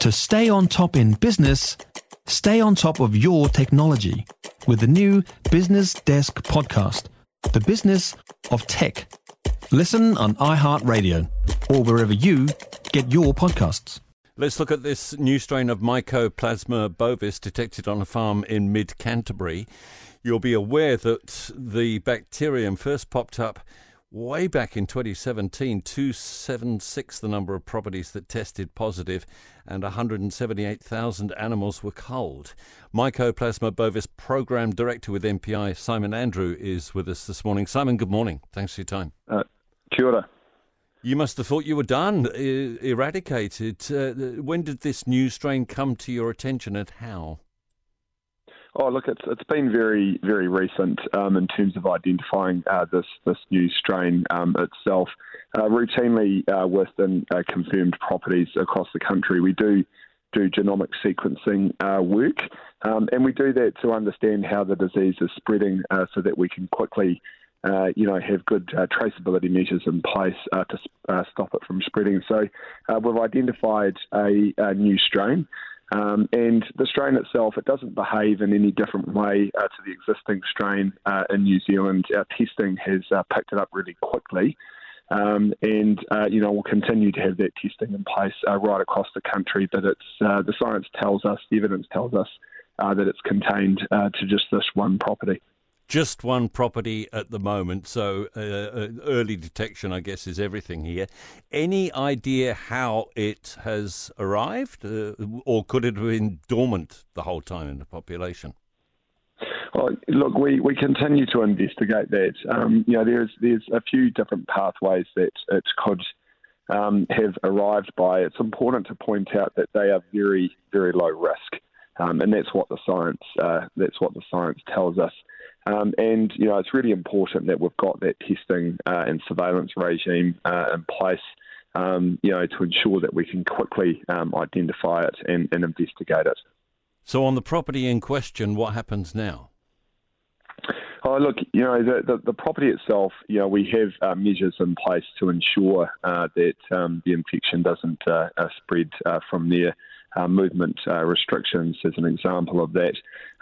To stay on top in business, stay on top of your technology with the new Business Desk podcast, The Business of Tech. Listen on iHeartRadio or wherever you get your podcasts. Let's look at this new strain of Mycoplasma bovis detected on a farm in mid Canterbury. You'll be aware that the bacterium first popped up way back in 2017, 276 the number of properties that tested positive, and 178,000 animals were culled. Mycoplasma bovis program director with MPI, Simon Andrew, is with us this morning. Simon, good morning. Thanks for your time. Uh, kia ora. You must have thought you were done, er- eradicated. Uh, when did this new strain come to your attention and how? Oh, look, it's it's been very very recent um, in terms of identifying uh, this this new strain um, itself. Uh, routinely uh, within uh, confirmed properties across the country, we do do genomic sequencing uh, work, um, and we do that to understand how the disease is spreading, uh, so that we can quickly. you know, have good traceability measures in place to stop it from spreading. So, we've identified a, a new strain um, and the strain itself, it doesn't behave in any different way uh, to the existing strain uh, in New Zealand. Our testing has uh, picked it up really quickly. Um, and uh, you know we'll continue to have that testing in place uh, right across the country. But it's uh, the science tells us, the evidence tells us that it's contained to just this one property just one property at the moment, so uh, uh, early detection, I guess, is everything here. Any idea how it has arrived, uh, or could it have been dormant the whole time in the population? Well, look, we, we continue to investigate that. Um, you know, there's there's a few different pathways that it could um, have arrived by. It's important to point out that they are very very low risk, um, and that's what the science uh, that's what the science tells us. Um, and you know, it's really important that we've got that testing uh, and surveillance regime uh, in place. Um, you know, to ensure that we can quickly um, identify it and, and, investigate it. So, on the property in question, what happens now? Oh, look, you know, the, the, the property itself, you know, we have uh, measures in place to ensure uh, that um, the infection doesn't uh, uh, spread from there uh, movement uh, restrictions as an example of that.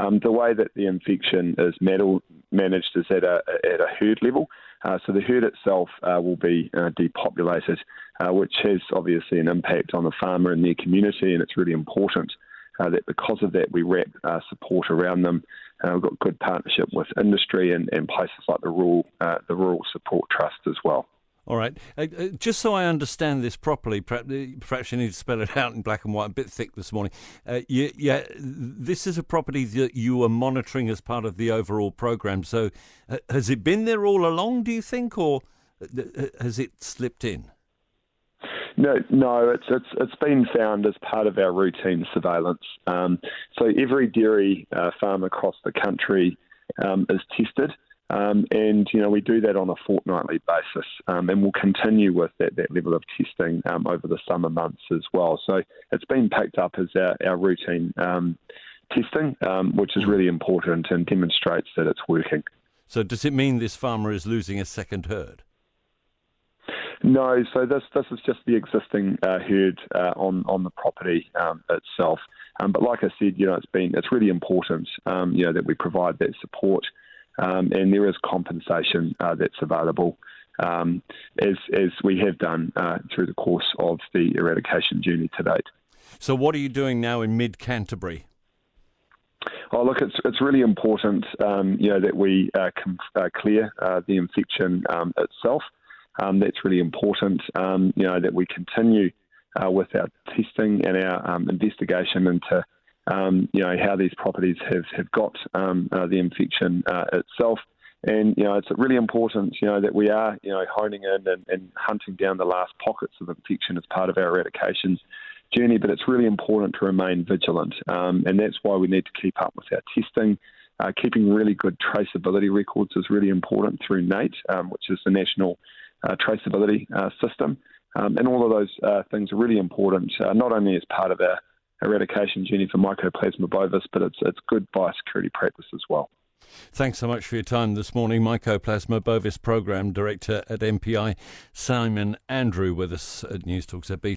Um, the way that the infection is managed is at a, at a herd level. Uh, so the herd itself uh, will be uh, depopulated, uh, which has obviously an impact on the farmer and their community, and it's really important. that because of that, we wrap support around them. we've got good partnership with industry and, and places like the rural the Rural Support Trust as well. All right. Uh, uh, just so I understand this properly, perhaps, uh, you need to spell it out in black and white, a bit thick this morning. Uh, you, yeah, this is a property that you are monitoring as part of the overall program. So, uh, has it been there all along? Do you think, or uh, has it slipped in? No, no, it's it's it's been found as part of our routine surveillance. Um, so every dairy farm across the country um, is tested. Um, and you know we do that on a fortnightly basis, um, and we'll continue with that, that level of testing um, over the summer months as well. So it's been picked up as our, our routine um, testing, um, which is really important and demonstrates that it's working. So does it mean this farmer is losing a second herd? No, so this this is just the existing uh, herd uh, on on the property um, itself. but like I said, you know it's been it's really important, you know, that we provide that support um, and there is compensation uh, that's available. Um, as, as we have done uh, through the course of the eradication journey to date. So, what are you doing now in mid Canterbury? Oh, look, it's it's really important, um, you know, that we uh, com- uh, clear uh, the infection um, itself. Um, that's really important, um, you know, that we continue uh, with our testing and our um, investigation into um, you know, how these properties have, have got um, uh, the infection uh, itself. And, you know, it's really important, you know, that we are, you know, honing in and, and hunting down the last pockets of infection as part of our eradication journey. But it's really important to remain vigilant. Um, and that's why we need to keep up with our testing. Uh, keeping really good traceability records is really important through NAIT, um, which is the National uh, Traceability uh, System. Um, and all of those uh, things are really important, uh, not only as part of our eradication journey for Mycoplasma bovis, but it's, it's good biosecurity practice as well. Thanks so much for your time this morning. Mycoplasma bovis program director at MPI, Simon Andrew, with us at News Talk ZB.